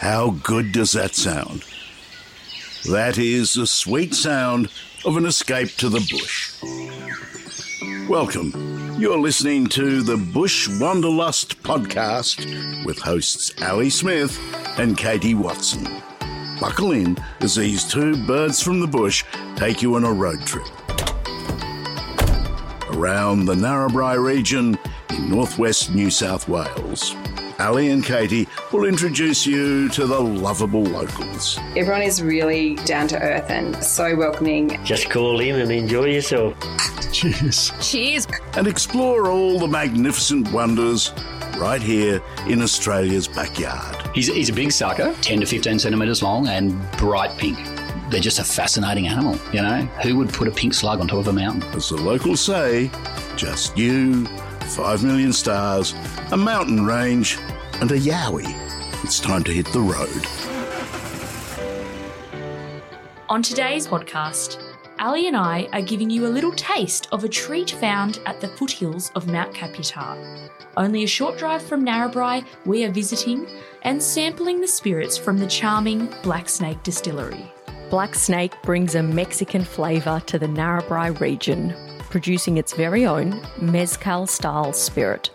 How good does that sound? That is the sweet sound of an escape to the bush. Welcome. You're listening to the Bush Wanderlust podcast with hosts Ali Smith and Katie Watson. Buckle in as these two birds from the bush take you on a road trip around the Narrabri region in northwest New South Wales. Ali and Katie will introduce you to the lovable locals. Everyone is really down to earth and so welcoming. Just call in and enjoy yourself. Cheers. Cheers. And explore all the magnificent wonders right here in Australia's backyard. He's, he's a big sucker, 10 to 15 centimetres long and bright pink. They're just a fascinating animal, you know? Who would put a pink slug on top of a mountain? As the locals say, just you, 5 million stars, a mountain range, and a yowie. It's time to hit the road. On today's podcast, Ali and I are giving you a little taste of a treat found at the foothills of Mount Kaputar. Only a short drive from Narrabri, we are visiting and sampling the spirits from the charming Black Snake Distillery. Black Snake brings a Mexican flavour to the Narrabri region, producing its very own mezcal style spirit.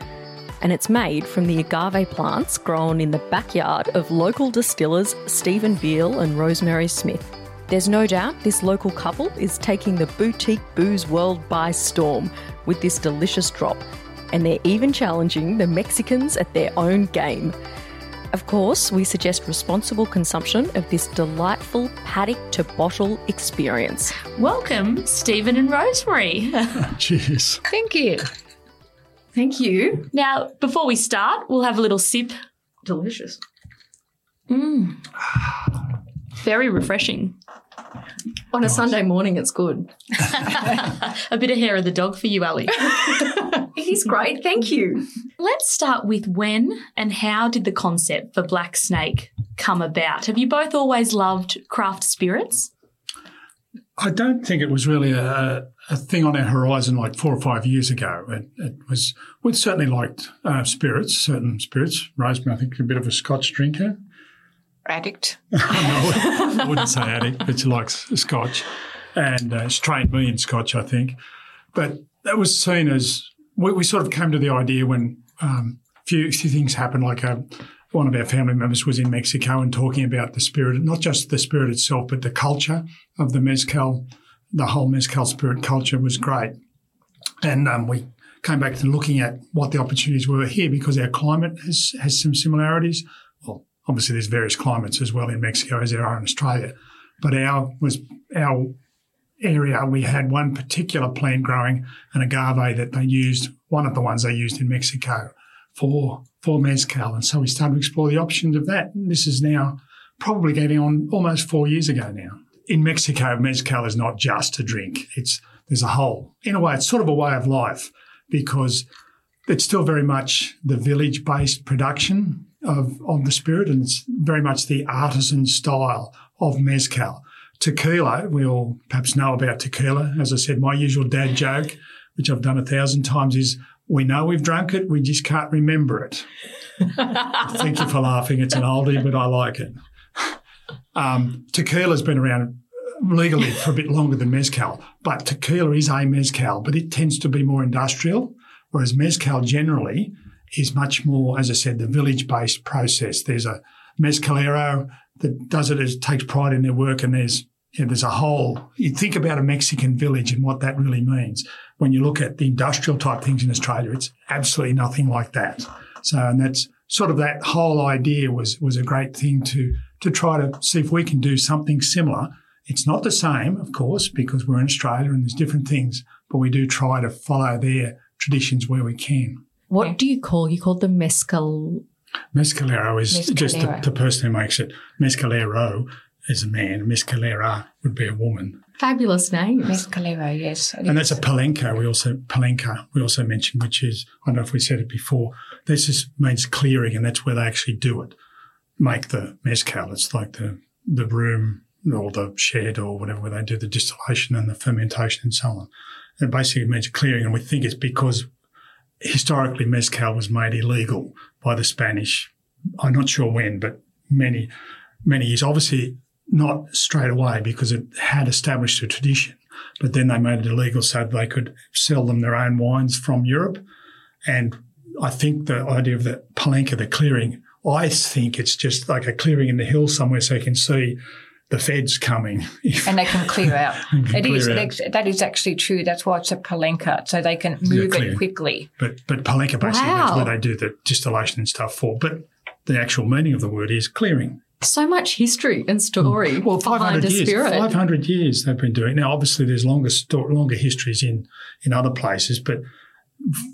And it's made from the agave plants grown in the backyard of local distillers Stephen Beale and Rosemary Smith. There's no doubt this local couple is taking the boutique booze world by storm with this delicious drop, and they're even challenging the Mexicans at their own game. Of course, we suggest responsible consumption of this delightful paddock to bottle experience. Welcome, Stephen and Rosemary. Cheers. Thank you. Thank you. now, before we start, we'll have a little sip. Delicious. Mmm. Very refreshing. On a Sunday morning, it's good. a bit of hair of the dog for you, Ali. Is great. Thank you. Let's start with when and how did the concept for Black Snake come about? Have you both always loved craft spirits? I don't think it was really a, a thing on our horizon like four or five years ago. It, it was, we'd certainly liked uh, spirits, certain spirits. Rosemary, I think, a bit of a Scotch drinker. Addict. no, I wouldn't say addict, but she likes Scotch. And uh, she trained me in Scotch, I think. But that was seen as, we, we sort of came to the idea when um, a few, few things happened, like a, one of our family members was in Mexico and talking about the spirit, not just the spirit itself, but the culture of the mezcal. The whole mezcal spirit culture was great. And um, we came back to looking at what the opportunities were here because our climate has, has some similarities. Well, obviously there's various climates as well in Mexico as there are in Australia, but our was our area. We had one particular plant growing an agave that they used, one of the ones they used in Mexico for for mezcal, and so we started to explore the options of that. And this is now probably getting on almost four years ago now. In Mexico, mezcal is not just a drink; it's there's a whole. In a way, it's sort of a way of life because it's still very much the village-based production of, of the spirit, and it's very much the artisan style of mezcal. Tequila, we all perhaps know about tequila. As I said, my usual dad joke, which I've done a thousand times, is we know we've drunk it, we just can't remember it. Thank you for laughing. It's an oldie, but I like it. Um, tequila's been around legally for a bit longer than mezcal, but tequila is a mezcal, but it tends to be more industrial, whereas mezcal generally is much more, as I said, the village-based process. There's a mezcalero that does it, as takes pride in their work, and there's you know, there's a whole. You think about a Mexican village and what that really means. When you look at the industrial type things in Australia, it's absolutely nothing like that. So, and that's sort of that whole idea was was a great thing to to try to see if we can do something similar. It's not the same, of course, because we're in Australia and there's different things, but we do try to follow their traditions where we can. What do you call? You call them mezcal. Mescalero is just the, the person who makes it. Mescalero is a man. Mescalera would be a woman. Fabulous name. Mescalero, yes. And that's a palenque. We also palenque. We also mentioned, which is I don't know if we said it before. This just means clearing, and that's where they actually do it. Make the mezcal. It's like the the room or the shed or whatever where they do the distillation and the fermentation and so on. It basically means clearing, and we think it's because historically mezcal was made illegal by the Spanish. I'm not sure when, but many, many years. Obviously, not straight away because it had established a tradition, but then they made it illegal so they could sell them their own wines from Europe. And I think the idea of the palenque, the clearing, I think it's just like a clearing in the hill somewhere so you can see the feds coming. and they can clear out. can It is clear it- that is actually true. That's why it's a palenque, so they can move clear. it quickly. But but palenque basically Wow. is where they do the distillation and stuff for. But the actual meaning of the word is clearing. So much history and story Well, five behind hundred a years. spirit. Five hundred years they've been doing. it. Now, obviously, there's longer sto- longer histories in in other places, but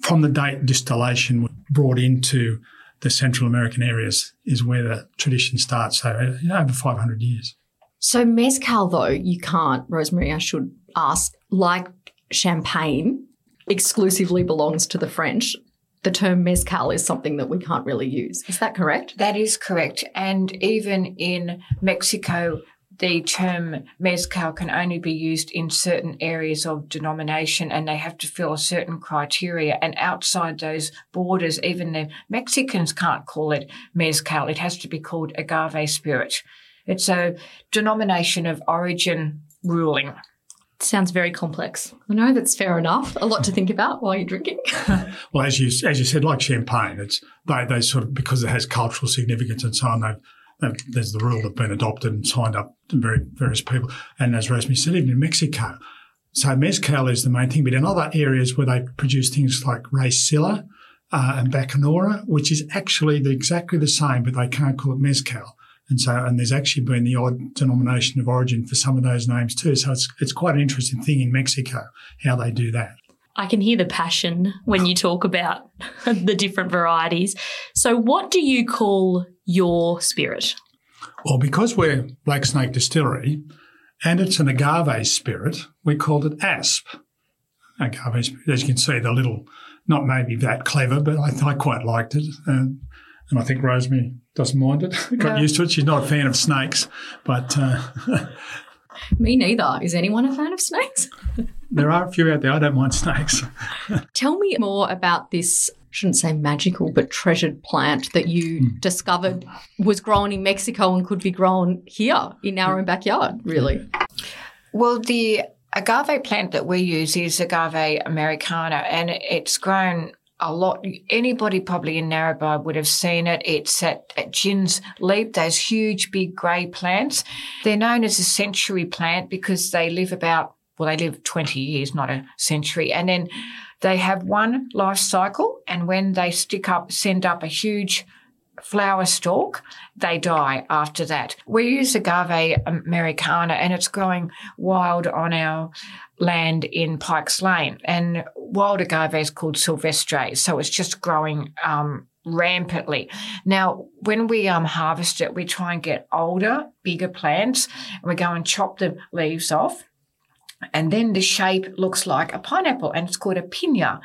from the date distillation was brought into the Central American areas is where the tradition starts. So uh, you know, over five hundred years. So mezcal, though, you can't, Rosemary, I should ask, like champagne exclusively belongs to the French. The term mezcal is something that we can't really use. Is that correct? That is correct. And even in Mexico, the term mezcal can only be used in certain areas of denomination and they have to fill a certain criteria. And outside those borders, even the Mexicans can't call it mezcal. It has to be called agave spirit. It's a denomination of origin ruling. Sounds very complex. I know that's fair enough. A lot to think about while you're drinking. Well, as you as you said, like champagne, it's they they sort of because it has cultural significance and so on. They've, they've, there's the rule that's been adopted and signed up to very various people. And as Rosemary said, even in Mexico, so mezcal is the main thing. But in other areas where they produce things like Raicilla uh, and Bacanora, which is actually the, exactly the same, but they can't call it mezcal. And so, and there's actually been the odd denomination of origin for some of those names too. So it's it's quite an interesting thing in Mexico how they do that. I can hear the passion when you talk about the different varieties. So, what do you call your spirit? Well, because we're Black Snake Distillery and it's an agave spirit, we called it ASP. Agave spirit. As you can see, the little, not maybe that clever, but I, I quite liked it. And, and I think Rosemary doesn't mind it. Got No. used to it. She's not a fan of snakes, but uh, Me neither. Is anyone a fan of snakes? there are a few out there. I don't mind snakes. Tell me more about this, I shouldn't say magical, but treasured plant that you discovered was grown in Mexico and could be grown here in our own backyard, really. Well, the agave plant that we use is agave americana, and it's grown a lot. Anybody probably in Narrabri would have seen it. It's at, at Gin's Leap, those huge, big grey plants. They're known as a century plant because they live about, well, they live 20 years, not a century. And then they have one life cycle, and when they stick up, send up a huge flower stalk, they die after that. We use agave americana and it's growing wild on our land in Pikes Lane. And wild agave is called silvestre, so it's just growing um, rampantly. Now, when we um, harvest it, we try and get older, bigger plants, and we go and chop the leaves off. And then the shape looks like a pineapple, and it's called a pina.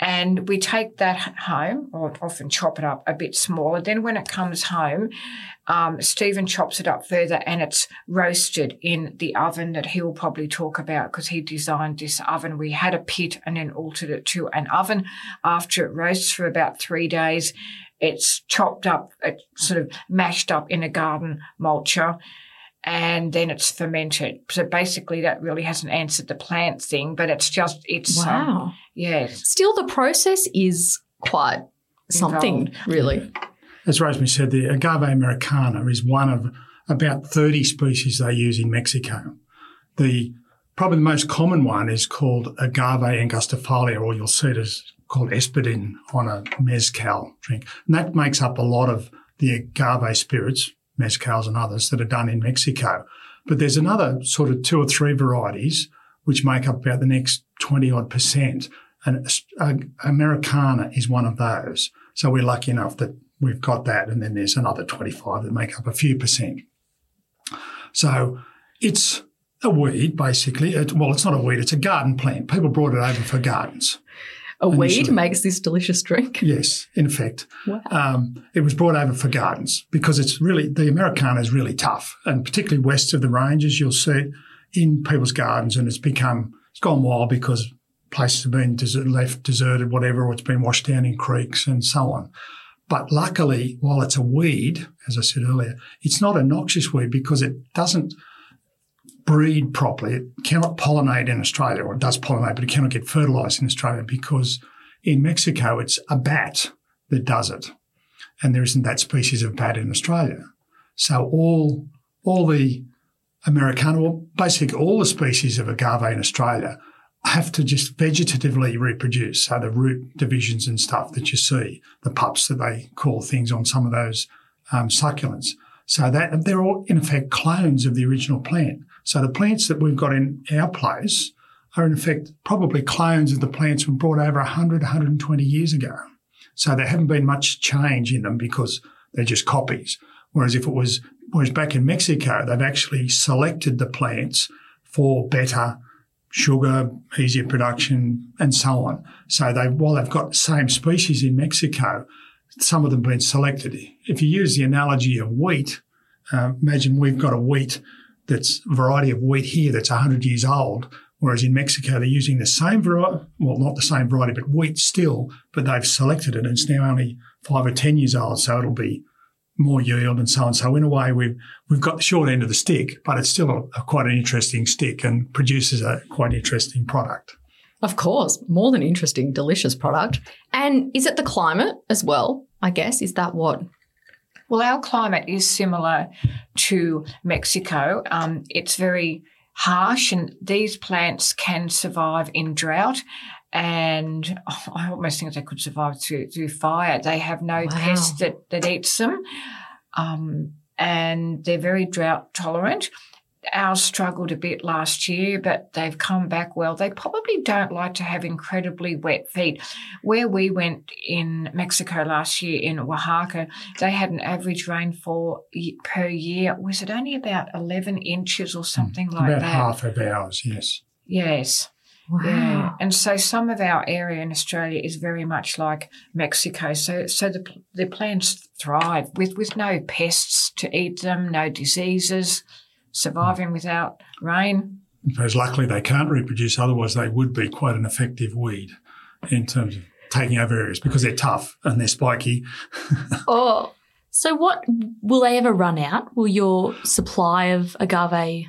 And we take that home, or often chop it up a bit smaller. Then, when it comes home, um, Stephen chops it up further and it's roasted in the oven that he'll probably talk about because he designed this oven. We had a pit and then altered it to an oven. After it roasts for about three days, it's chopped up, it's sort of mashed up in a garden mulcher and then it's fermented. So basically, that really hasn't answered the plant thing, but it's just, it's, um, Wow. yeah, Still, the process is quite something, Involved. really. As Rosemary said, the agave americana is one of about 30 species they use in Mexico. The probably the most common one is called agave angustifolia, or you'll see it as called espadin on a mezcal drink. And that makes up a lot of the agave spirits, mezcals and others that are done in Mexico. But there's another sort of two or three varieties which make up about the next 20 odd percent. And Americana is one of those. So we're lucky enough that we've got that. And then there's another 25 that make up a few percent. So it's a weed, basically. It, well, it's not a weed, it's a garden plant. People brought it over for gardens. A weed makes this delicious drink. Yes, in fact, Wow. Um, it was brought over for gardens because it's really, the Americana is really tough. And particularly west of the ranges, you'll see it in people's gardens and it's become, it's gone wild because places have been desert, left deserted, whatever, or it's been washed down in creeks and so on. But luckily, while it's a weed, as I said earlier, it's not a noxious weed because it doesn't breed properly. It cannot pollinate in Australia, or it does pollinate, but it cannot get fertilized in Australia because in Mexico it's a bat that does it. And there isn't that species of bat in Australia. So all all the Americana, well, basically all the species of agave in Australia have to just vegetatively reproduce. So the root divisions and stuff that you see, the pups that they call things on some of those um, succulents. So that they're all in effect clones of the original plant. So the plants that we've got in our place are in fact probably clones of the plants we brought over 100, 120 years ago. So there haven't been much change in them because they're just copies. Whereas if it was, whereas back in Mexico, they've actually selected the plants for better sugar, easier production, and so on. So they, while they've got the same species in Mexico, some of them have been selected. If you use the analogy of wheat, uh, imagine we've got a wheat that's a variety of wheat here that's 100 years old, whereas in Mexico they're using the same variety, well, not the same variety, but wheat still, but they've selected it and it's now only five or 10 years old, so it'll be more yield and so on. So in a way, we've we've got the short end of the stick, but it's still a, a quite an interesting stick and produces a quite interesting product. Of course, more than interesting, delicious product. And is it the climate as well? I guess is that what? Well, our climate is similar to Mexico. Um, it's very harsh, and these plants can survive in drought. And oh, I almost think they could survive through, through fire. They have no Wow. pest that, that eats them. Um, and they're very drought tolerant. Ours struggled a bit last year, but they've come back well. They probably don't like to have incredibly wet feet. Where we went in Mexico last year in Oaxaca, they had an average rainfall per year. Was it only about 11 inches or something like About that? half of ours, yes. Yes. Yeah, and so some of our area in Australia is very much like Mexico. So, so the the plants thrive with with no pests to eat them, no diseases, surviving without rain. Because luckily they can't reproduce, otherwise they would be quite an effective weed in terms of taking over areas because they're tough and they're spiky. Oh, So, what will they ever run out? Will your supply of agave?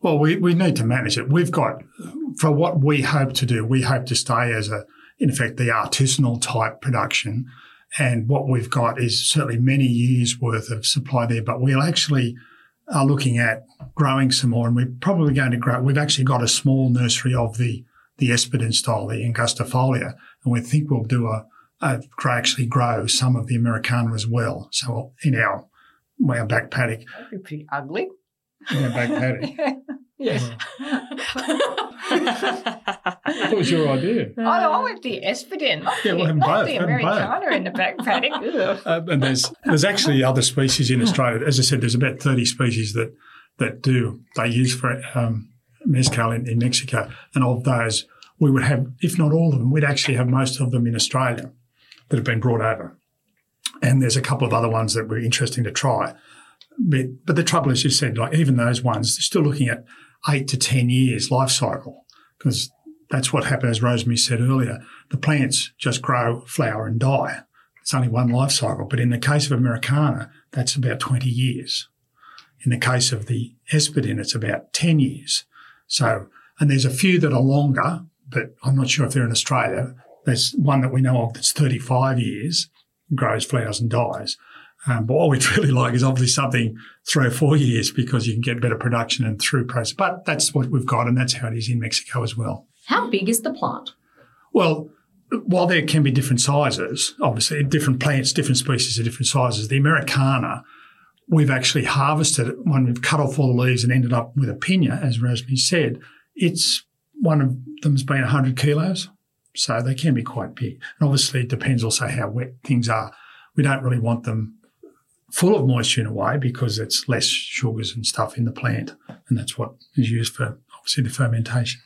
Well, we, we need to manage it. We've got, for what we hope to do, we hope to stay as a, in effect, the artisanal type production. And what we've got is certainly many years worth of supply there, but we'll actually are looking at growing some more and we're probably going to grow. We've actually got a small nursery of the, the Espadin style, the angustifolia, and we think we'll do a, a actually grow some of the Americana as well. So in our, our back paddock, That'd be pretty ugly. in our back paddock. yes. That was your idea. Oh, I went the Espadin, not Yeah, the, we'll not both, the have both. Americana in the back paddock. Uh, and there's there's actually other species in Australia. As I said, there's about 30 species that that do they use for um, mezcal in, in Mexico, and of those, we would have, if not all of them, we'd actually have most of them in Australia that have been brought over. And there's a couple of other ones that were interesting to try. But, but the trouble is, you said, like even those ones, they're still looking at eight to 10 years life cycle because that's what happened, as Rosemary said earlier. The plants just grow, flower, and die. It's only one life cycle. But in the case of Americana, that's about 20 years. In the case of the Espadin, it's about 10 years. So, and there's a few that are longer, but I'm not sure if they're in Australia. There's one that we know of that's 35 years, grows, flowers, and dies. Um, but what we'd really like is obviously something three or four years because you can get better production and through process. But that's what we've got, and that's how it is in Mexico as well. how big is the plant? Well, while there can be different sizes, obviously different plants, different species are different sizes. The Americana, we've actually harvested it when we've cut off all the leaves and ended up with a pina, as Rosemary said. It's one of them's been 100 kilos, so they can be quite big. And obviously, it depends also how wet things are. We don't really want them full of moisture in a way because it's less sugars and stuff in the plant, and that's what is used for obviously the fermentation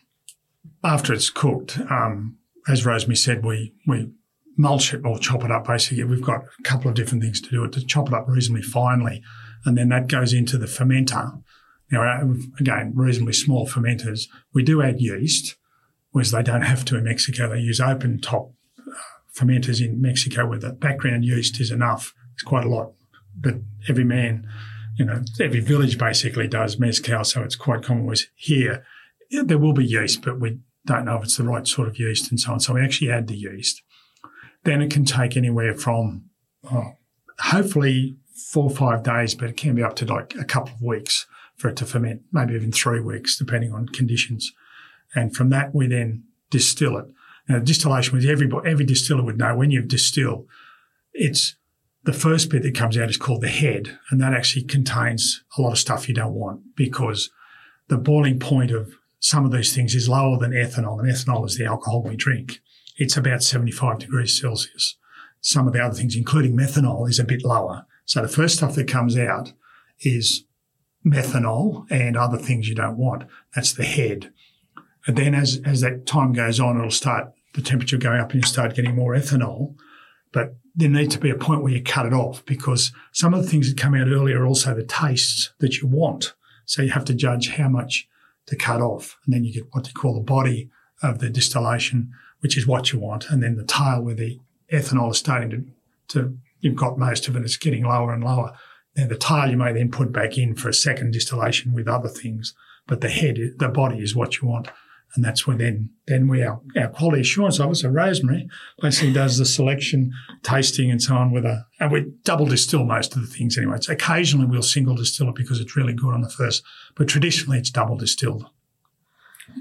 after it's cooked, um, as Rosemary said, we we mulch it or chop it up. Basically, we've got a couple of different things to do it to chop it up reasonably finely, and then that goes into the fermenter. Now, uh, again, reasonably small fermenters. We do add yeast, whereas they don't have to in Mexico. They use open top uh, fermenters in Mexico where the background yeast is enough. It's quite a lot, but every man, you know, every village basically does mezcal, so it's quite common. Whereas here, there will be yeast, but we don't know if it's the right sort of yeast and so on. So we actually add the yeast. Then it can take anywhere from, oh, hopefully four or five days, but it can be up to like a couple of weeks for it to ferment, maybe even three weeks, depending on conditions. And from that, we then distill it. Now, distillation was every, every distiller would know when you distill, it's the first bit that comes out is called the head, and that actually contains a lot of stuff you don't want because the boiling point of some of these things is lower than ethanol, and ethanol is the alcohol we drink. It's about 75 degrees Celsius. Some of the other things, including methanol, is a bit lower. So the first stuff that comes out is methanol and other things you don't want. That's the head. And then as, as that time goes on, it'll start the temperature going up and you start getting more ethanol. But there needs to be a point where you cut it off because some of the things that come out earlier are also the tastes that you want. So you have to judge how much to cut off. And then you get what you call the body of the distillation, which is what you want. And then the tail where the ethanol is starting to, to you've got most of it, it's getting lower and lower. Now the tail you may then put back in for a second distillation with other things, but the head, the body is what you want. And that's where then, then we, our, our quality assurance officer, Rosemary, basically does the selection, tasting and so on with a, and we double distill most of the things anyway. So occasionally we'll single distill it because it's really good on the first, but traditionally it's double distilled.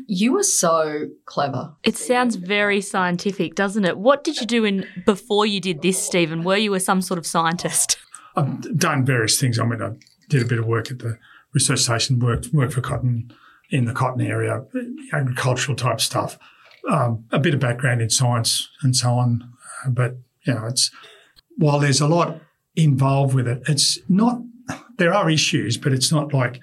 You were so clever. It sounds very scientific, doesn't it? What did you do in before you did this, Stephen? Were you a, some sort of scientist? I've done various things. I mean, I did a bit of work at the research station, worked worked for cotton in the cotton area, agricultural type stuff. Um, a bit of background in science and so on, but you know, it's while there's a lot involved with it, it's not. There are issues, but it's not like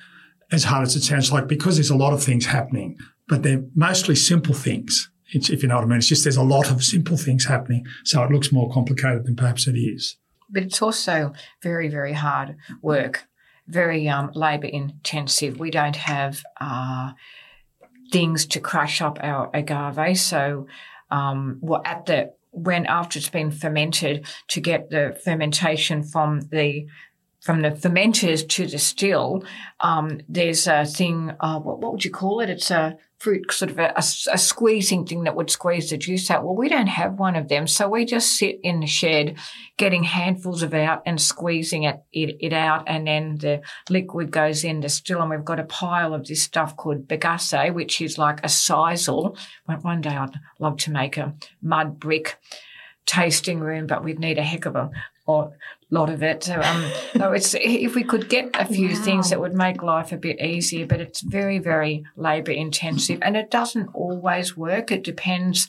as hard as it sounds like because there's a lot of things happening, but they're mostly simple things. If you know what I mean, it's just there's a lot of simple things happening, so it looks more complicated than perhaps it is. But it's also very, very hard work very um, labour intensive. We don't have uh, things to crush up our agave. So, um, well, at the when after it's been fermented to get the fermentation from the from the fermenters to the still, um, there's a thing. Uh, what, what would you call it? It's a fruit, sort of a, a, a, squeezing thing that would squeeze the juice out. Well, we don't have one of them. So we just sit in the shed getting handfuls of out and squeezing it, it, it out. And then the liquid goes in the still. And we've got a pile of this stuff called bagasse, which is like a sisal. One day I'd love to make a mud brick tasting room, but we'd need a heck of a or lot of it. So, um, no, it's if we could get a few wow. things that would make life a bit easier, but it's very, very labour intensive, and it doesn't always work. It depends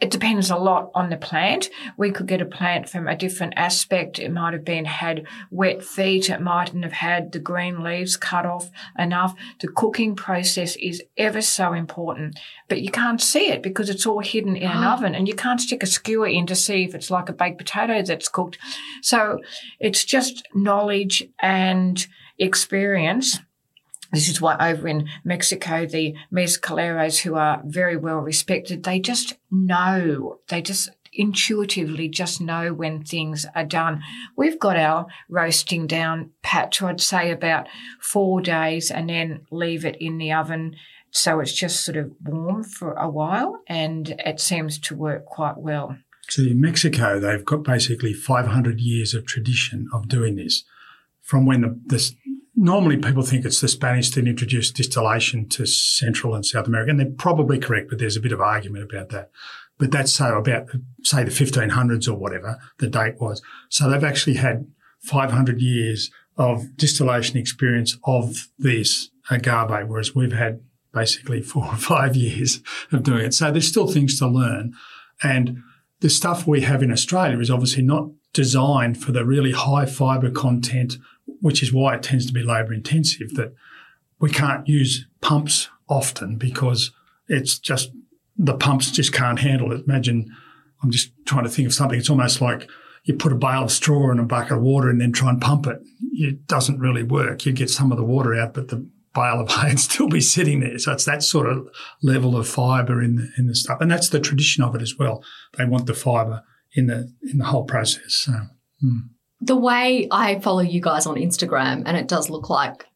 it depends a lot on the plant. We could get a plant from a different aspect. It might have been had wet feet. It mightn't have had the green leaves cut off enough. The cooking process is ever so important, but you can't see it because it's all hidden in an oh. oven and you can't stick a skewer in to see if it's like a baked potato that's cooked. So it's just knowledge and experience this is why over in Mexico, the mezcaleros who are very well respected, they just know, they just intuitively just know when things are done. We've got our roasting down pat I'd say about four days and then leave it in the oven. So it's just sort of warm for a while and it seems to work quite well. So in Mexico, they've got basically 500 years of tradition of doing this from when the, the normally people think it's the Spanish that introduced distillation to Central and South America, and they're probably correct, but there's a bit of argument about that. But that's so about, say, the 1500s or whatever the date was. So they've actually had 500 years of distillation experience of this agave, whereas we've had basically four or five years of doing it. So there's still things to learn. And the stuff we have in Australia is obviously not designed for the really high fiber content which is why it tends to be labour intensive that we can't use pumps often because it's just the pumps just can't handle it. Imagine I'm just trying to think of something. It's almost like you put a bale of straw in a bucket of water and then try and pump it. It doesn't really work. You get some of the water out, but the bale of hay and still be sitting there. So it's that sort of level of fibre in the, in the stuff, and that's the tradition of it as well. They want the fibre in the in the whole process. So. Mm. The way I follow you guys on Instagram, and it does look like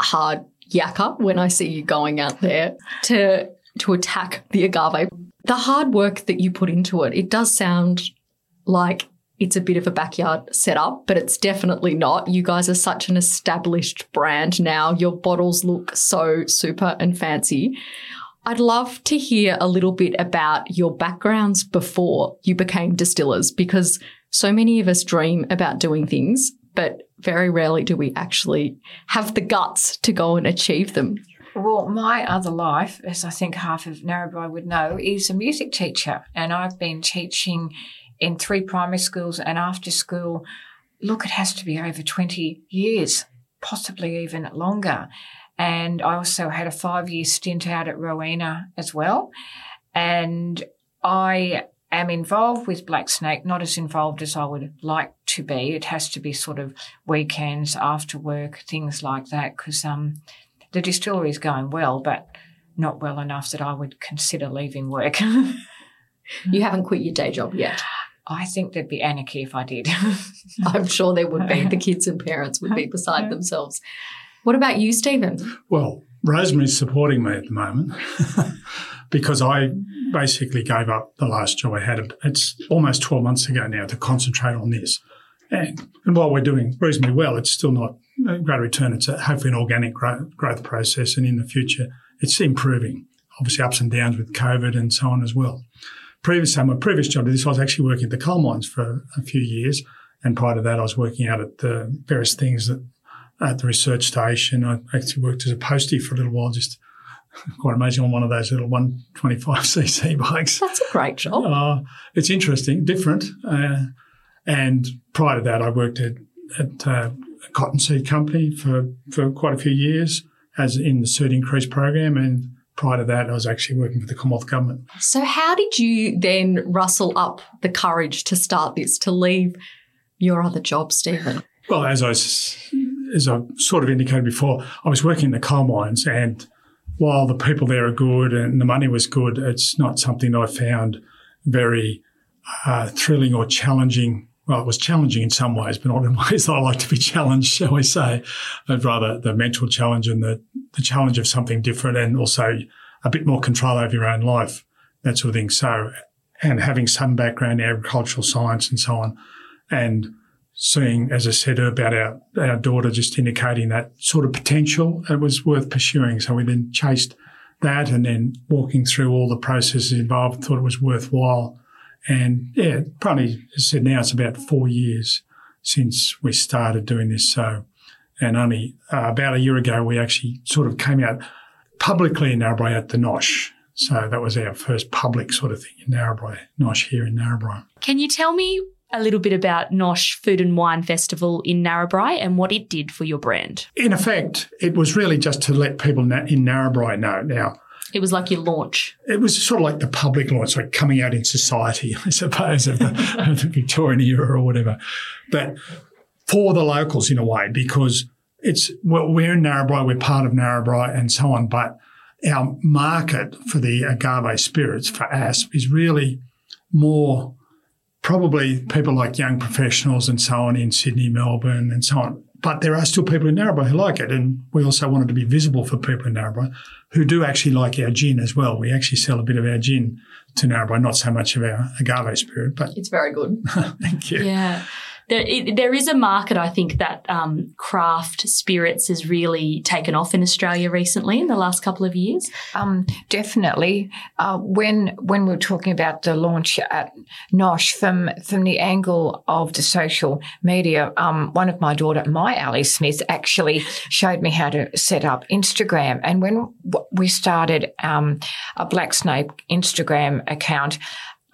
hard yakka when I see you going out there to to attack the agave. The hard work that you put into it, it does sound like it's a bit of a backyard setup, but it's definitely not. You guys are such an established brand now. Your bottles look so super and fancy. I'd love to hear a little bit about your backgrounds before you became distillers because so many of us dream about doing things, but very rarely do we actually have the guts to go and achieve them. Well, my other life, as I think half of Narrabri would know, is a music teacher. And I've been teaching in three primary schools and after school. Look, it has to be over 20 years, possibly even longer. And I also had a five year stint out at Rowena as well. And I am involved with Black Snake, not as involved as I would like to be. It has to be sort of weekends, after work, things like that, because um, the distillery is going well, but not well enough that I would consider leaving work. you haven't quit your day job yet. I think there'd be anarchy if I did. I'm sure there would be. The kids and parents would be beside themselves. What about you, Stephen? Well, Rosemary's supporting me at the moment because I basically gave up the last job I had. It's almost 12 months ago now to concentrate on this. And, and while we're doing reasonably well, it's still not a great return. It's a, hopefully an organic growth, growth process. And in the future, it's improving. Obviously, ups and downs with COVID and so on as well. Previously, my previous job to this, I was actually working at the coal mines for a few years. And prior to that, I was working out at the various things that at the research station. I actually worked as a postie for a little while, just quite amazing on one of those little 125cc bikes. That's a great job. Uh, it's interesting, different. Uh, and prior to that, I worked at, at uh, a cottonseed company for, for quite a few years as in the seed increase program. And prior to that, I was actually working for the Commonwealth Government. So, how did you then rustle up the courage to start this, to leave your other job, Stephen? Well, as I, as I sort of indicated before, I was working in the coal mines, and while the people there are good and the money was good, it's not something I found very uh, thrilling or challenging well, it was challenging in some ways, but not in ways that I like to be challenged, shall we say, but rather the mental challenge and the, the challenge of something different and also a bit more control over your own life, that sort of thing. So, and having some background in agricultural science and so on, and seeing, as I said, about our, our daughter just indicating that sort of potential, it was worth pursuing. So we then chased that and then walking through all the processes involved, thought it was worthwhile and yeah, probably as I said now it's about four years since we started doing this. So, and only uh, about a year ago we actually sort of came out publicly in Narrabri at the Nosh. So that was our first public sort of thing in Narrabri, Nosh here in Narrabri. Can you tell me a little bit about Nosh Food and Wine Festival in Narrabri and what it did for your brand? In effect, it was really just to let people in Narrabri know. Now, it was like your launch. It was sort of like the public launch, like coming out in society, I suppose, of the, of the Victorian era or whatever. But for the locals in a way, because it's well, we're in Narrabri, we're part of Narrabri and so on, but our market for the agave spirits for ASP is really more probably people like young professionals and so on in Sydney, Melbourne and so on. But there are still people in Narrabri who like it. And we also wanted to be visible for people in Narrabri who do actually like our gin as well. We actually sell a bit of our gin to Narrabri, not so much of our agave spirit, but it's very good. thank you. Yeah there, it, there is a market, I think, that um, craft spirits has really taken off in Australia recently in the last couple of years. Um, definitely. Uh, when when we were talking about the launch at Nosh from from the angle of the social media, um, one of my daughter, my Ali Smith, actually showed me how to set up Instagram. And when we started um, a Black Snake Instagram account,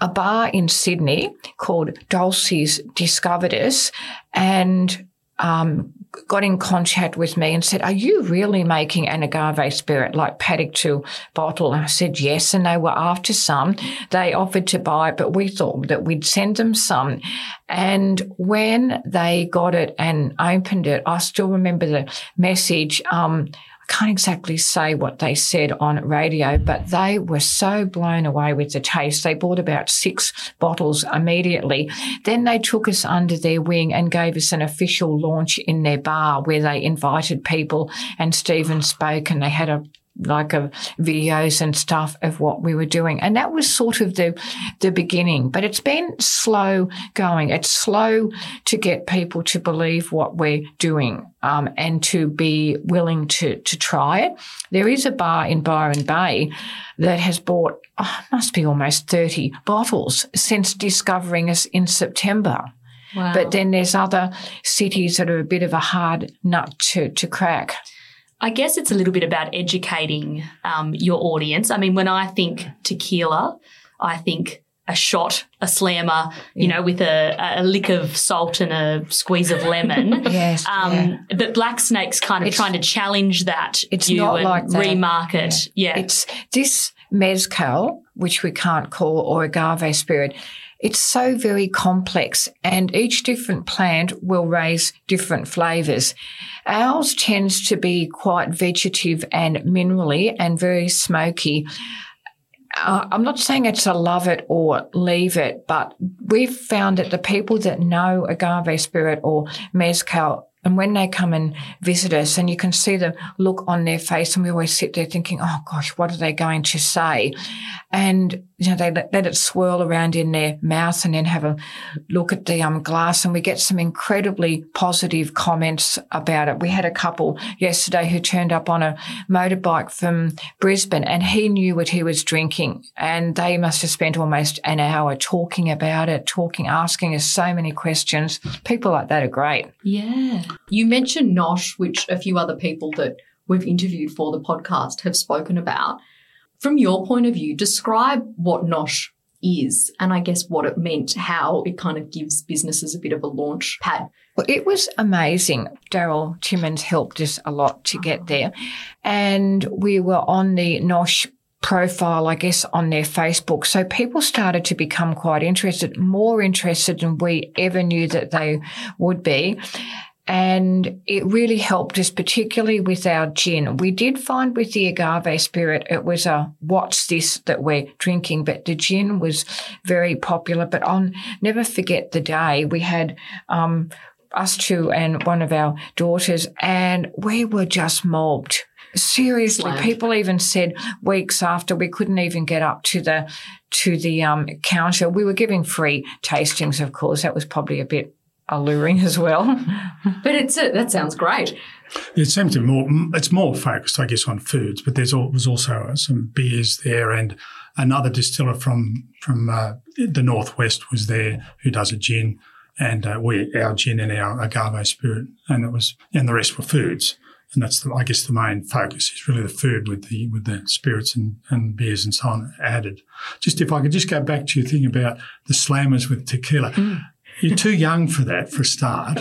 a bar in Sydney called Dulce's discovered us and um, got in contact with me and said, Are you really making an agave spirit like paddock to bottle? And I said, Yes. And they were after some. They offered to buy it, but we thought that we'd send them some. And when they got it and opened it, I still remember the message. Um, can't exactly say what they said on radio, but they were so blown away with the taste. They bought about six bottles immediately. Then they took us under their wing and gave us an official launch in their bar where they invited people and Stephen spoke and they had a like a videos and stuff of what we were doing. And that was sort of the, the beginning, but it's been slow going. It's slow to get people to believe what we're doing, um, and to be willing to, to try it. There is a bar in Byron Bay that has bought, oh, must be almost 30 bottles since discovering us in September. Wow. But then there's other cities that are a bit of a hard nut to, to crack. I guess it's a little bit about educating um, your audience. I mean, when I think tequila, I think a shot, a slammer, you know, with a, a lick of salt and a squeeze of lemon. Yes, Um, yeah. But Black Snake's kind of It's- trying to challenge that It's view not and like that. remarket. Yeah. It's this mezcal, which we can't call, or agave spirit. It's so very complex, and each different plant will raise different flavors. Ours tends to be quite vegetative and minerally and very smoky. Uh, I'm not saying it's a love it or leave it, but we've found that the people that know agave spirit or mezcal, and when they come and visit us, and you can see the look on their face, and we always sit there thinking, "Oh gosh, what are they going to say?" And you know, they let, let it swirl around in their mouth, and then have a look at the um, glass, and we get some incredibly positive comments about it. We had a couple yesterday who turned up on a motorbike from Brisbane, and he knew what he was drinking, and they must have spent almost an hour talking about it, talking, asking us so many questions. People like that are great. yeah. You mentioned Nosh, which a few other people that we've interviewed for the podcast have spoken about. From your point of view, describe what Nosh is and I guess what it meant, how it kind of gives businesses a bit of a launch pad. Well, it was amazing. Daryl Timmons helped us a lot to get there. And we were on the NOSH profile, I guess, on their Facebook. So people started to become quite interested, more interested than we ever knew that they would be. And it really helped us, particularly with our gin. We did find with the agave spirit, it was a what's this that we're drinking, but the gin was very popular. But I'll never forget the day we had, um, us two and one of our daughters, and we were just mobbed. Seriously, people even said weeks after we couldn't even get up to the to the um, counter. We were giving free tastings, of course. That was probably a bit alluring as well. But it's a, that sounds great. It seems to be more. It's more focused, I guess, on foods. But there's al- was also some beers there, and another distiller from from uh, the northwest was there who does a gin, and uh, we our gin and our agave spirit, and it was and the rest were foods. And that's the, I guess the main focus is really the food with the with the spirits and, and beers and so on added. Just if I could just go back to your thing about the slammers with tequila. You're too young for that for a start,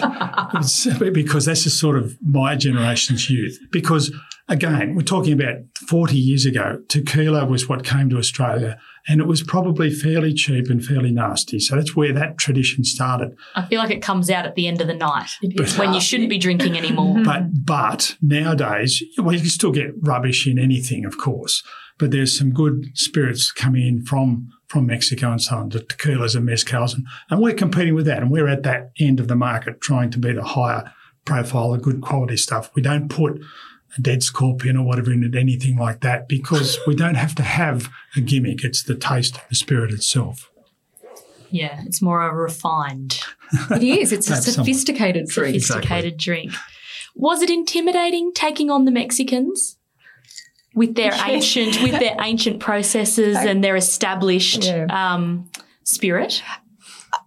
because that's just sort of my generation's youth. Because again, we're talking about 40 years ago, tequila was what came to Australia and it was probably fairly cheap and fairly nasty. So that's where that tradition started. I feel like it comes out at the end of the night is when you shouldn't be drinking anymore. But but nowadays, well, you can still get rubbish in anything, of course. But there's some good spirits coming in from from Mexico and so on, the tequilas and mezcals, and, and we're competing with that, and we're at that end of the market, trying to be the higher profile, the good quality stuff. We don't put a dead scorpion or whatever in it, anything like that, because we don't have to have a gimmick. It's the taste of the spirit itself. yeah, it's more a refined, It is. It's a Perhaps some- sophisticated drink. sophisticated drink. Was it intimidating taking on the Mexicans? With their ancient, with their ancient processes and their established Yeah. um, spirit.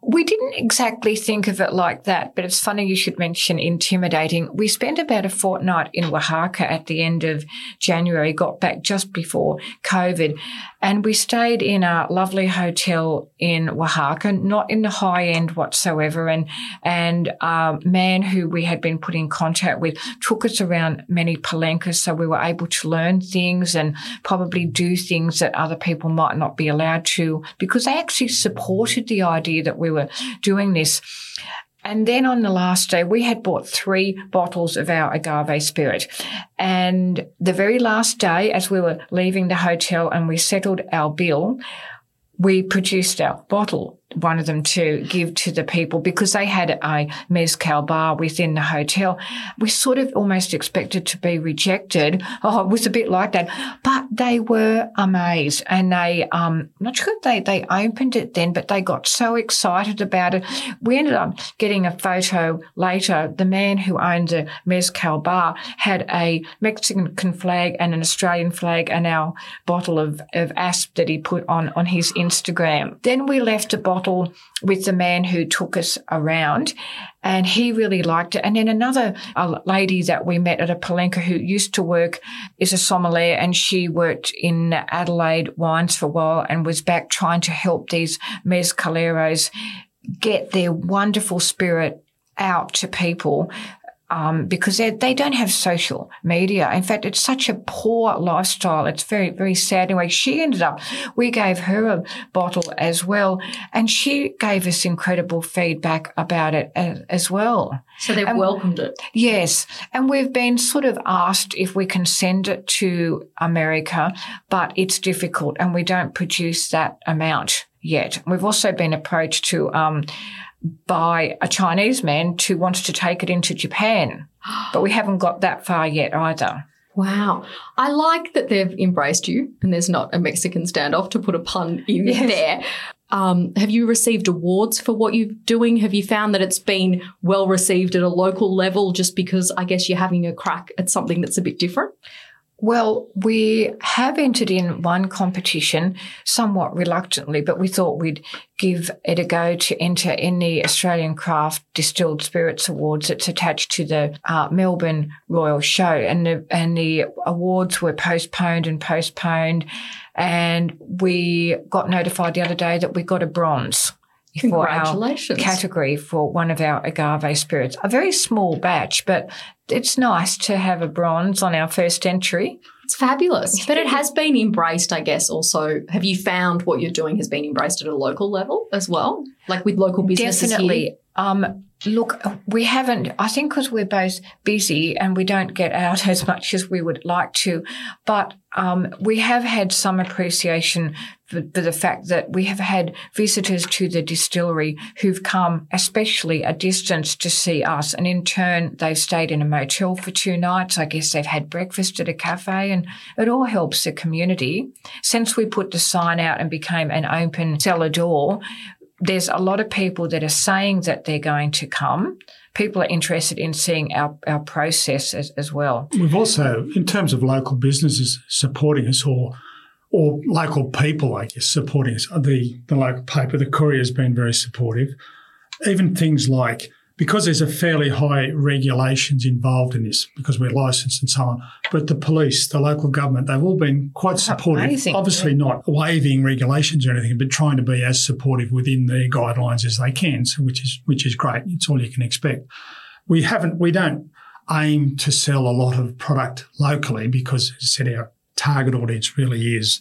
We didn't exactly think of it like that, but it's funny you should mention intimidating. We spent about a fortnight in Oaxaca at the end of January, got back just before COVID, and we stayed in a lovely hotel in Oaxaca, not in the high end whatsoever. And, and a man who we had been put in contact with took us around many palenques. So we were able to learn things and probably do things that other people might not be allowed to because they actually supported the idea that we were doing this. And then on the last day, we had bought three bottles of our agave spirit. And the very last day, as we were leaving the hotel and we settled our bill, we produced our bottle of them to give to the people because they had a mezcal bar within the hotel. We sort of almost expected to be rejected. Oh, it was a bit like that, but they were amazed and they, um, not sure if they, they opened it then, but they got so excited about it. We ended up getting a photo later. The man who owned the mezcal bar had a Mexican flag and an Australian flag and our bottle of, of asp that he put on, on his Instagram. Then we left a bottle bottle with the man who took us around and he really liked it. And then another lady that we met at a palenque who used to work is a sommelier and she worked in Adelaide wines for a while and was back trying to help these mezcaleros get their wonderful spirit out to people um, because they, they don't have social media. In fact, it's such a poor lifestyle. It's very, very sad. Anyway, she ended up, we gave her a bottle as well, and she gave us incredible feedback about it as, as well. So they've and, welcomed it. Yes. And we've been sort of asked if we can send it to America, but it's difficult and we don't produce that amount yet. We've also been approached to, um, by a Chinese man who wants to take it into Japan. But we haven't got that far yet either. Wow. I like that they've embraced you and there's not a Mexican standoff to put a pun in yes. there. Um, have you received awards for what you're doing? Have you found that it's been well received at a local level just because I guess you're having a crack at something that's a bit different? Well, we have entered in one competition somewhat reluctantly, but we thought we'd give it a go to enter in the Australian Craft Distilled Spirits Awards that's attached to the uh, Melbourne Royal Show. And the, and the awards were postponed and postponed. And we got notified the other day that we got a bronze for our category for one of our agave spirits. A very small batch, but it's nice to have a bronze on our first entry. It's fabulous. But it has been embraced, I guess, also. Have you found what you're doing has been embraced at a local level as well? Like with local businesses? Definitely. Here? Um, look, we haven't, I think because we're both busy and we don't get out as much as we would like to, but um, we have had some appreciation for, the fact that we have had visitors to the distillery who've come especially a distance to see us. And in turn, they've stayed in a motel for two nights. I guess they've had breakfast at a cafe and it all helps the community. Since we put the sign out and became an open cellar door, there's a lot of people that are saying that they're going to come. People are interested in seeing our, our process as, as well. We've also, in terms of local businesses supporting us or or local people, I guess, supporting us. The the local paper, the Courier, has been very supportive. Even things like because there's a fairly high regulations involved in this because we're licensed and so on. But the police, the local government, they've all been quite supportive. Amazing. Obviously, yeah. not waiving regulations or anything, but trying to be as supportive within their guidelines as they can. So, which is which is great. It's all you can expect. We haven't, we don't aim to sell a lot of product locally because, as I said, our target audience really is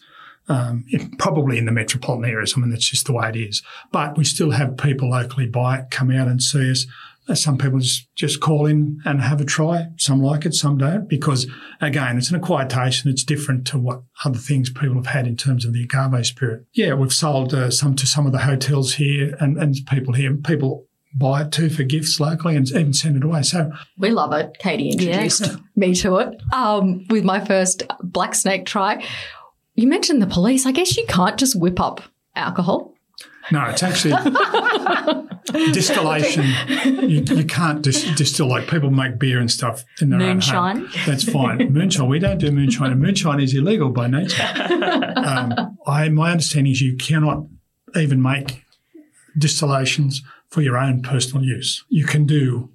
um, probably in the metropolitan areas. I mean, that's just the way it is. But we still have people locally buy it, come out and see us. Uh, some people just, just call in and have a try. Some like it, some don't, because again, it's an acquired taste and it's different to what other things people have had in terms of the agave spirit. Yeah, we've sold uh, some to some of the hotels here and, and people here. People buy it too for gifts locally and even send it away. So we love it. Katie introduced yeah. me to it um, with my first black snake try. You mentioned the police. I guess you can't just whip up alcohol. No, it's actually distillation. You, you can't dis- distill like people make beer and stuff in their moonshine. own home. That's fine. Moonshine. We don't do moonshine. And moonshine is illegal by nature. Um, I my understanding is you cannot even make distillations for your own personal use. You can do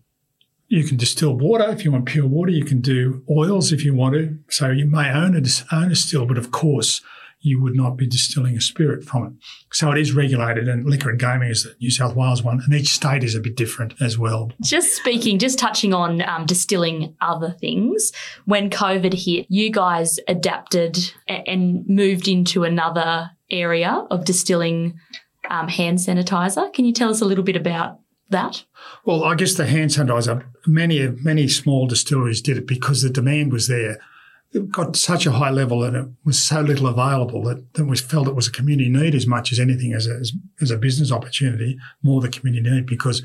you can distill water if you want pure water. You can do oils if you want to. So you may own a, own a still, but of course you would not be distilling a spirit from it. So it is regulated, and liquor and gaming is the New South Wales one, and each state is a bit different as well. Just speaking, just touching on um, distilling other things. When COVID hit, you guys adapted and moved into another area of distilling um, hand sanitizer. Can you tell us a little bit about that? Well, I guess the hand sanitizer, many many small distilleries did it because the demand was there. It got such a high level and it was so little available that, that we felt it was a community need as much as anything as a, as, as a business opportunity, more the community need because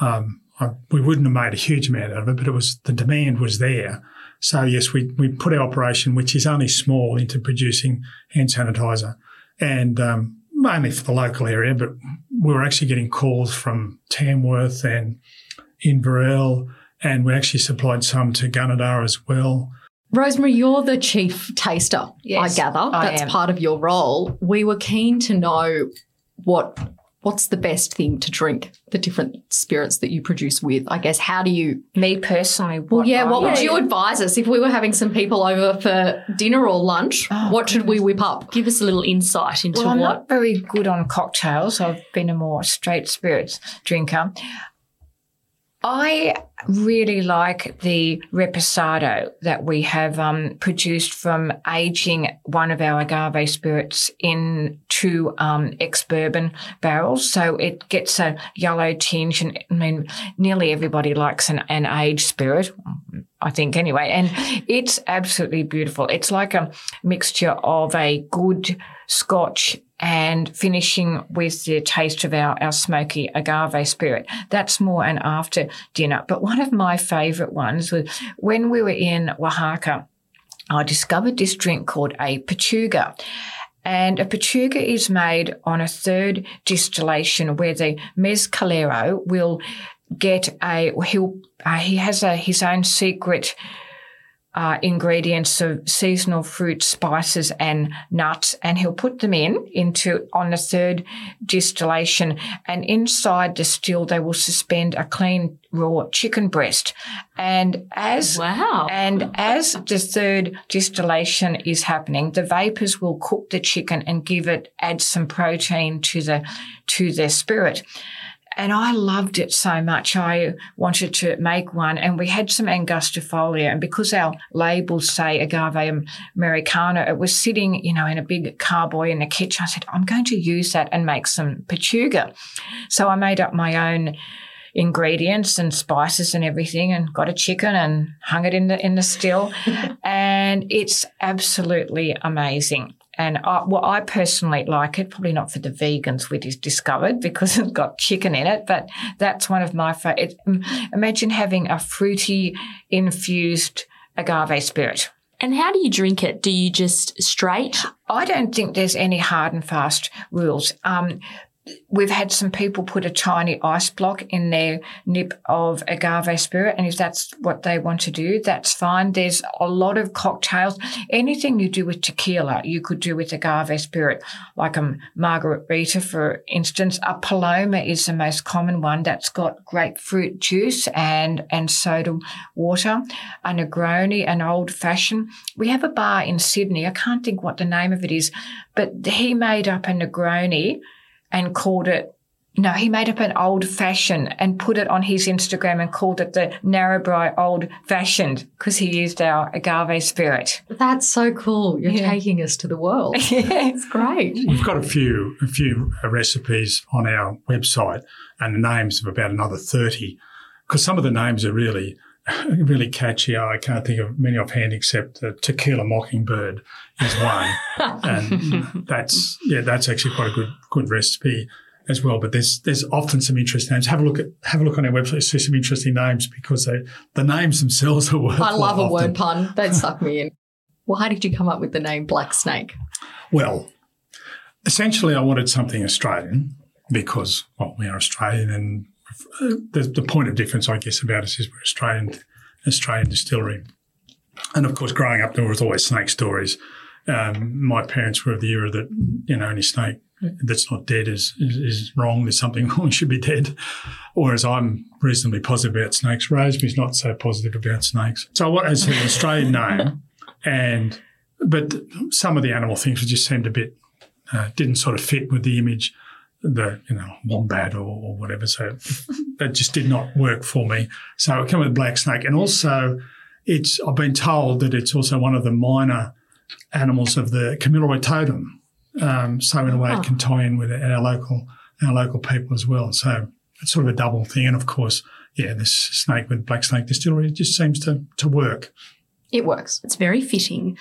um, I, we wouldn't have made a huge amount out of it, but it was the demand was there. So yes, we, we put our operation, which is only small, into producing hand sanitizer and um, mainly for the local area, but we were actually getting calls from Tamworth and Inverell, and we actually supplied some to Gunnedah as well. Rosemary, you're the chief taster, Yes, I gather. I That's am. part of your role. We were keen to know what what's the best thing to drink the different spirits that you produce with. I guess how do you Me personally, Well, yeah, what would you advise us if we were having some people over for dinner or lunch? Oh, what should we whip up? Give us a little insight into Well, I'm what. not very good on cocktails. I've been a more straight spirits drinker. I really like the reposado that we have um, produced from aging one of our agave spirits in two um, ex bourbon barrels. So it gets a yellow tinge, and I mean, nearly everybody likes an, an aged spirit. I think anyway, and it's absolutely beautiful. It's like a mixture of a good Scotch and finishing with the taste of our, our smoky agave spirit. That's more an after dinner. But one of my favourite ones was when we were in Oaxaca, I discovered this drink called a pechuga. And a pechuga is made on a third distillation where the mezcalero will get a, he'll, uh, he has a, his own secret uh, ingredients of seasonal fruit, spices, and nuts, and he'll put them in into on the third distillation. And inside the still, they will suspend a clean raw chicken breast. And as Wow. and as the third distillation is happening, the vapors will cook the chicken and give it add some protein to the to the spirit. And I loved it so much. I wanted to make one, and we had some angustifolia. And because our labels say agave americana, it was sitting, you know, in a big carboy in the kitchen. I said, I'm going to use that and make some pechuga. So I made up my own ingredients and spices and everything and got a chicken and hung it in the in the still and it's absolutely amazing and I, well, I personally like it. Probably not for the vegans, we just discovered because it's got chicken in it. But that's one of my favorite. Imagine having a fruity infused agave spirit. And how do you drink it? Do you just straight? I don't think there's any hard and fast rules. Um, we've had some people put a tiny ice block in their nip of agave spirit, and if that's what they want to do, that's fine. There's a lot of cocktails. Anything you do with tequila, you could do with agave spirit, like a margarita, for instance. A paloma is the most common one that's got grapefruit juice and and soda water. A Negroni, an old fashioned. We have a bar in Sydney. I can't think what the name of it is, but he made up a Negroni and called it no, he made up an old fashioned and put it on his Instagram and called it the Narrabri Old Fashioned because he used our agave spirit. That's so cool. You're Yeah. taking us to the world. yeah. It's great. We've got a few a few uh, recipes on our website and the names of about another 30 because some of the names are really really catchy. I can't think of many offhand except uh, Tequila Mockingbird is one. and that's yeah, that's actually quite a good good recipe as well. But there's there's often some interesting names. Have a look at have a look on our website. See some interesting names because they, the names themselves are worth. I love a often. word pun. That suck me in. Well, how did you come up with the name Black Snake? Well, essentially, I wanted something Australian because, well, we are Australian, and the, the point of difference, I guess, about us is we're Australian, Australian distillery. And of course, growing up, there was always snake stories. Um, my parents were of the era that you know any snake that's not dead is, is is wrong. There's something wrong. Should be dead. Whereas I'm reasonably positive about snakes. Rosemary's not so positive about snakes. So I wanted to an Australian name, and but some of the animal things just seemed a bit uh, didn't sort of fit with the image, the you know wombat or, or whatever. So that just did not work for me. So it came with black snake, and also it's I've been told that it's also one of the minor animals of the Kamilaroi totem. Um, so in a way, it can tie in with our local our local people as well. So it's sort of a double thing. And of course, yeah, this snake with Black Snake Distillery just seems to to work. It works. It's very fitting.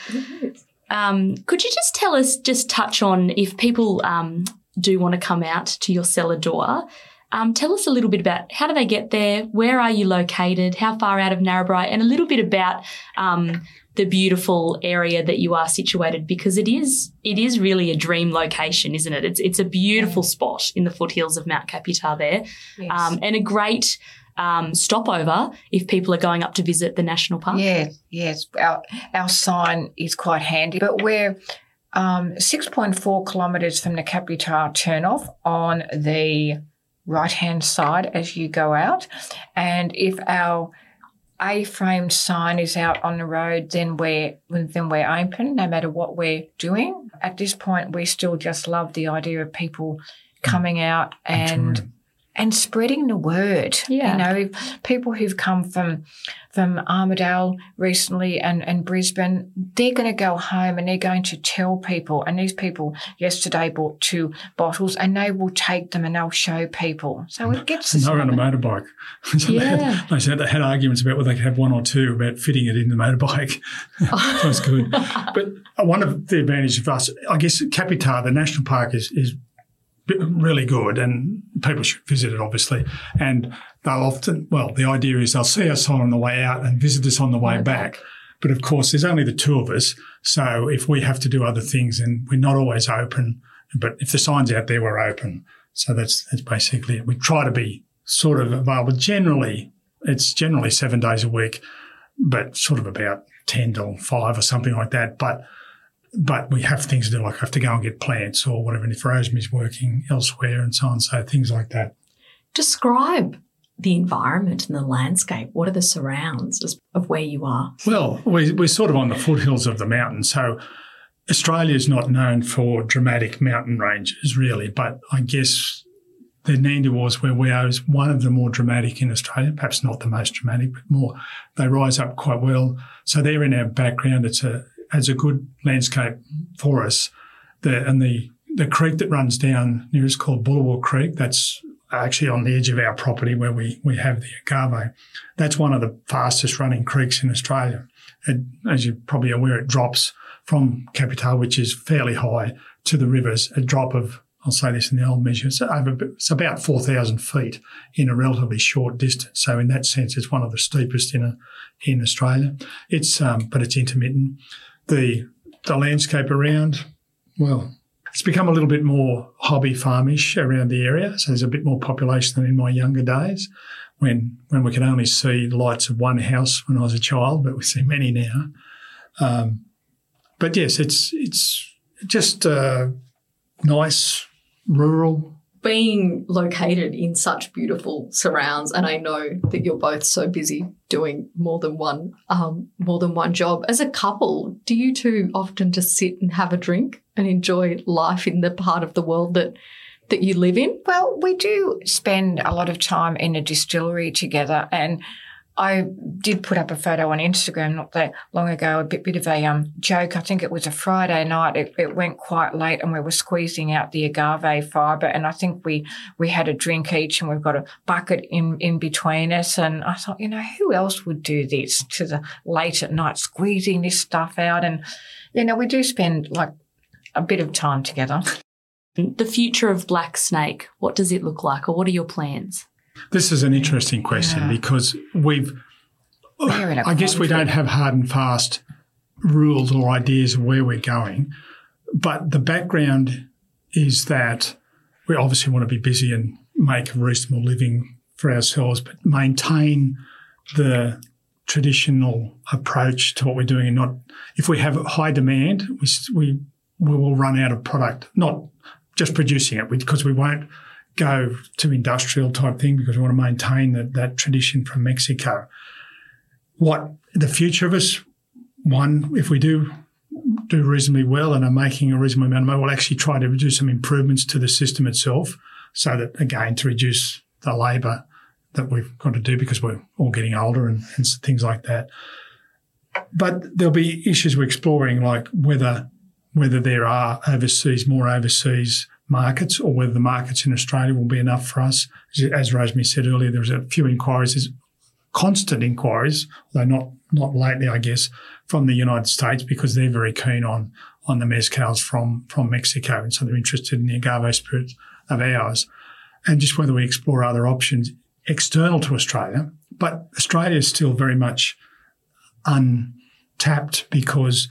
Um, could you just tell us, just touch on if people um, do want to come out to your cellar door? Um, tell us a little bit about how do they get there? Where are you located? How far out of Narrabri? And a little bit about um, the beautiful area that you are situated because it is it is really a dream location, isn't it? It's it's a beautiful spot in the foothills of Mount Kaputar there, Yes. um, and a great um, stopover if people are going up to visit the national park. Yeah, yes. Our, our sign is quite handy, but we're um, 6.4 kilometres from the Kaputar turnoff on the right hand side as you go out. And if our a frame sign is out on the road, then we're then we're open no matter what we're doing. At this point we still just love the idea of people coming out and. And spreading the word. Yeah. You know, people who've come from from Armidale recently and, and Brisbane, they're going to go home and they're going to tell people. And these people yesterday bought two bottles and they will take them and they'll show people. So it gets And they were on a motorbike. so they, Yeah. had, they said they had arguments about whether they could have one or two about fitting it in the motorbike. so it's good. But one of the advantages of us, I guess, Kaputar, the national park, is is really good, and people should visit it, obviously. And they'll often, well, the idea is they'll see us on the way out and visit us on the way back. But of course, there's only the two of us. So if we have to do other things, and we're not always open. But if the sign's out there, we're open. So that's that's basically it. We try to be sort of available. Generally, it's generally seven days a week, but sort of about ten till five or something like that. But but we have things to do, like I have to go and get plants or whatever. And if Rosemary's working elsewhere and so on, so things like that. Describe the environment and the landscape. What are the surrounds of where you are? Well, we, we're sort of on the foothills of the mountain. So Australia is not known for dramatic mountain ranges, really, but I guess the Nandewars, where we are, is one of the more dramatic in Australia. Perhaps not the most dramatic, but more. They rise up quite well. So they're in our background. It's a has a good landscape for us. The and the the creek that runs down near is called Bullawa Creek. That's actually on the edge of our property where we we have the agave. That's one of the fastest running creeks in Australia. It, as you're probably aware, it drops from Kaputar, which is fairly high, to the rivers, a drop of, I'll say this in the old measure, it's, over, it's about 4,000 feet in a relatively short distance. So in that sense, it's one of the steepest in a, in Australia. It's, um, but it's intermittent. The, the landscape around, well, it's become a little bit more hobby farmish around the area. So there's a bit more population than in my younger days when, when we could only see the lights of one house when I was a child, but we see many now. Um, but yes, it's it's just uh, nice, rural. Being located in such beautiful surrounds, and I know that you're both so busy doing more than one um, more than one job. As a couple, do you two often just sit and have a drink and enjoy life in the part of the world that that you live in? Well, we do spend a lot of time in a distillery together, and I did put up a photo on Instagram not that long ago, a bit, bit of a um, joke. I think it was a Friday night. It, it went quite late, and we were squeezing out the agave fibre, and I think we we had a drink each, and we've got a bucket in in between us. And I thought, you know, who else would do this to the late at night, squeezing this stuff out? And you know, we do spend like a bit of time together. The future of Black Snake, what does it look like, or what are your plans? This is an interesting question Yeah. because we've. We're in a I guess we don't have hard and fast rules or ideas of where we're going, but the background is that we obviously want to be busy and make a reasonable living for ourselves, but maintain the traditional approach to what we're doing and not if we have high demand we we we will run out of product not just producing it because we won't go to industrial type thing because we want to maintain that, that tradition from Mexico what the future of us one if we do do reasonably well and are making a reasonable amount of money we'll actually try to do some improvements to the system itself so that again to reduce the labour that we've got to do because we're all getting older and, and things like that. But there'll be issues we're exploring, like whether whether there are overseas more overseas markets or whether the markets in Australia will be enough for us. As Rosemary said earlier, there was a few inquiries, there's constant inquiries, although not not lately, I guess, from the United States because they're very keen on on the mezcals from from Mexico, and so they're interested in the agave spirit of ours, and just whether we explore other options external to Australia. But Australia is still very much untapped because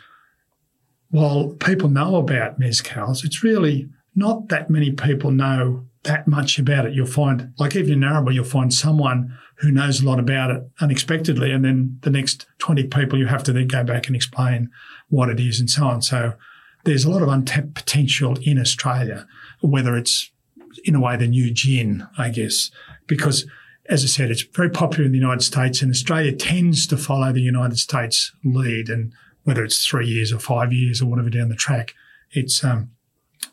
while people know about mezcals, it's really not that many people know that much about it. You'll find, like even in Narrabri, you'll find someone who knows a lot about it unexpectedly, and then the next 20 people you have to then go back and explain what it is and so on. So there's a lot of untapped potential in Australia, whether it's in a way the new gin, I guess, because as I said, it's very popular in the United States, and Australia tends to follow the United States lead. And whether it's three years or five years or whatever down the track, it's um,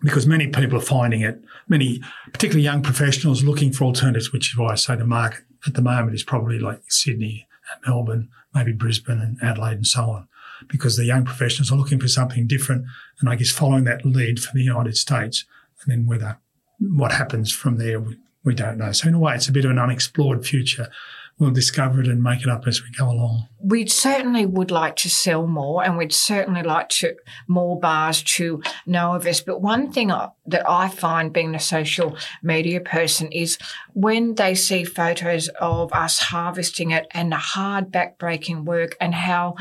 because many people are finding it, many, particularly young professionals, looking for alternatives, which is why I say the market at the moment is probably like Sydney Melbourne, maybe Brisbane and Adelaide and so on, because the young professionals are looking for something different. And I guess following that lead for the United States, and then whether what happens from there, we, we don't know. So in a way, it's a bit of an unexplored future we'll discover it and make it up as we go along. We certainly would like to sell more and we'd certainly like to more bars to know of us. But one thing that I find being a social media person is when they see photos of us harvesting it and the hard backbreaking work and how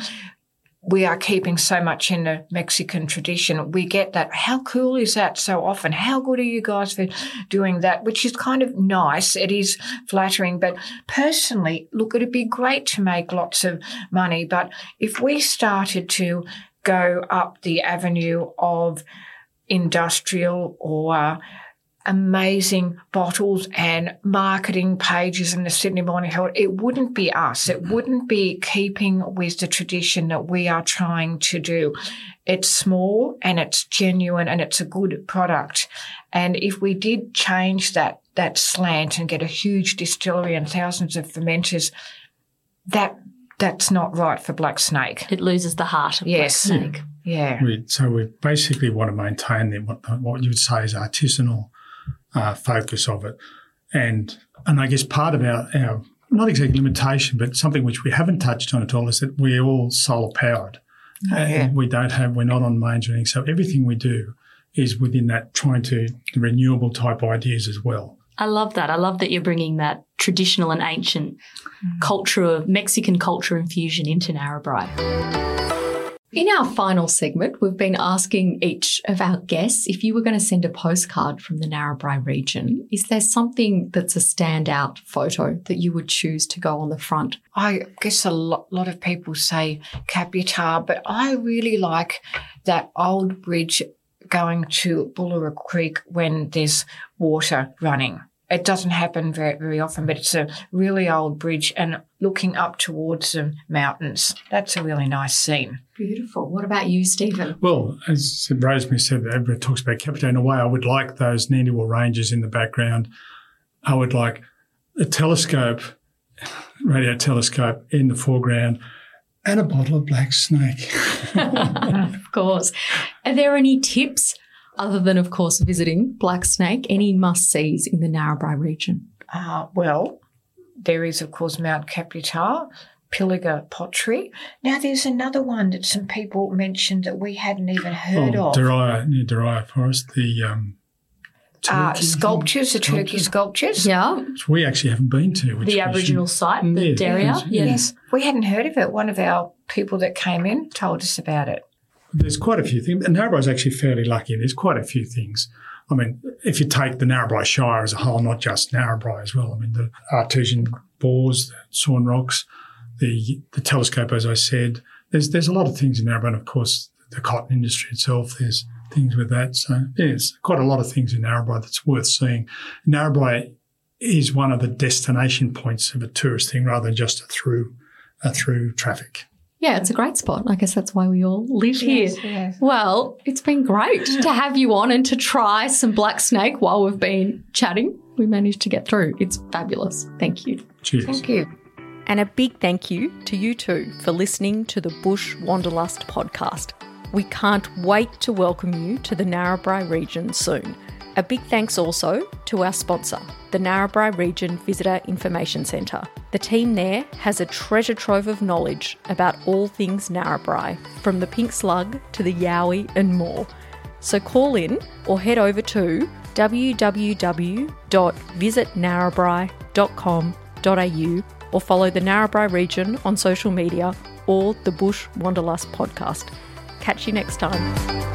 we are keeping so much in the Mexican tradition. We get that. How cool is that so often? How good are you guys for doing that? Which is kind of nice. It is flattering. But personally, look, it'd be great to make lots of money. But if we started to go up the avenue of industrial or amazing bottles and marketing pages in the Sydney Morning Herald, it wouldn't be us. It mm-hmm. wouldn't be keeping with the tradition that we are trying to do. It's small and it's genuine and it's a good product. And if we did change that, that slant and get a huge distillery and thousands of fermenters, that that's not right for Black Snake. It loses the heart of yes. Black Snake. Yeah. We, so we basically want to maintain the, what, what you would say is artisanal uh, focus of it. And and I guess part of our, our not exactly limitation, but something which we haven't touched on at all is that we're all solar powered. Oh, yeah. we don't have we're not on mains or anything. So everything we do is within that trying to renewable type ideas as well. I love that. I love that you're bringing that traditional and ancient culture of Mexican culture infusion into Narrabri. In our final segment, we've been asking each of our guests if you were going to send a postcard from the Narrabri region, is there something that's a standout photo that you would choose to go on the front? I guess a lot, lot of people say Kaputar, but I really like that old bridge going to Bullawa Creek when there's water running. It doesn't happen very, very often, but it's a really old bridge and looking up towards the mountains. That's a really nice scene. Beautiful. What about you, Stephen? Well, as Rosemary said, everybody talks about Kaputar. In a way, I would like those Neanderthal ranges in the background. I would like a telescope, radio telescope in the foreground, and a bottle of black snake. of course. Are there any tips other than, of course, visiting Black Snake, any must sees in the Narrabri region? Uh, well, there is, of course, Mount Kaputar, Pilliga Pottery. Now, there's another one that some people mentioned that we hadn't even heard oh, of. Daria, near Daria Forest, the um, uh, sculptures, the turkey sculptures. Yeah. Which we actually haven't been to. Which the Aboriginal should. site, the yeah, Daria. Yeah. Yes. We hadn't heard of it. One of our people that came in told us about it. There's quite a few things. And Narrabri is actually fairly lucky. There's quite a few things. I mean, if you take the Narrabri Shire as a whole, not just Narrabri as well, I mean, the artesian bores, the sawn rocks, the, the telescope, as I said, there's, there's a lot of things in Narrabri. And of course, the cotton industry itself, there's things with that. So, there's quite a lot of things in Narrabri that's worth seeing. Narrabri is one of the destination points of a tourist thing rather than just a through, a through traffic. Yeah, it's a great spot. I guess that's why we all live Yes, here. yes. Well, it's been great to have you on and to try some black snake while we've been chatting. We managed to get through. It's fabulous. Thank you. Cheers. Thank you. And a big thank you to you two for listening to the Bush Wanderlust podcast. We can't wait to welcome you to the Narrabri region soon. A big thanks also to our sponsor, the Narrabri Region Visitor Information Centre. The team there has a treasure trove of knowledge about all things Narrabri, from the pink slug to the yowie and more. So call in or head over to www.visitnarrabri.com.au or follow the Narrabri region on social media or the Bush Wanderlust podcast. Catch you next time.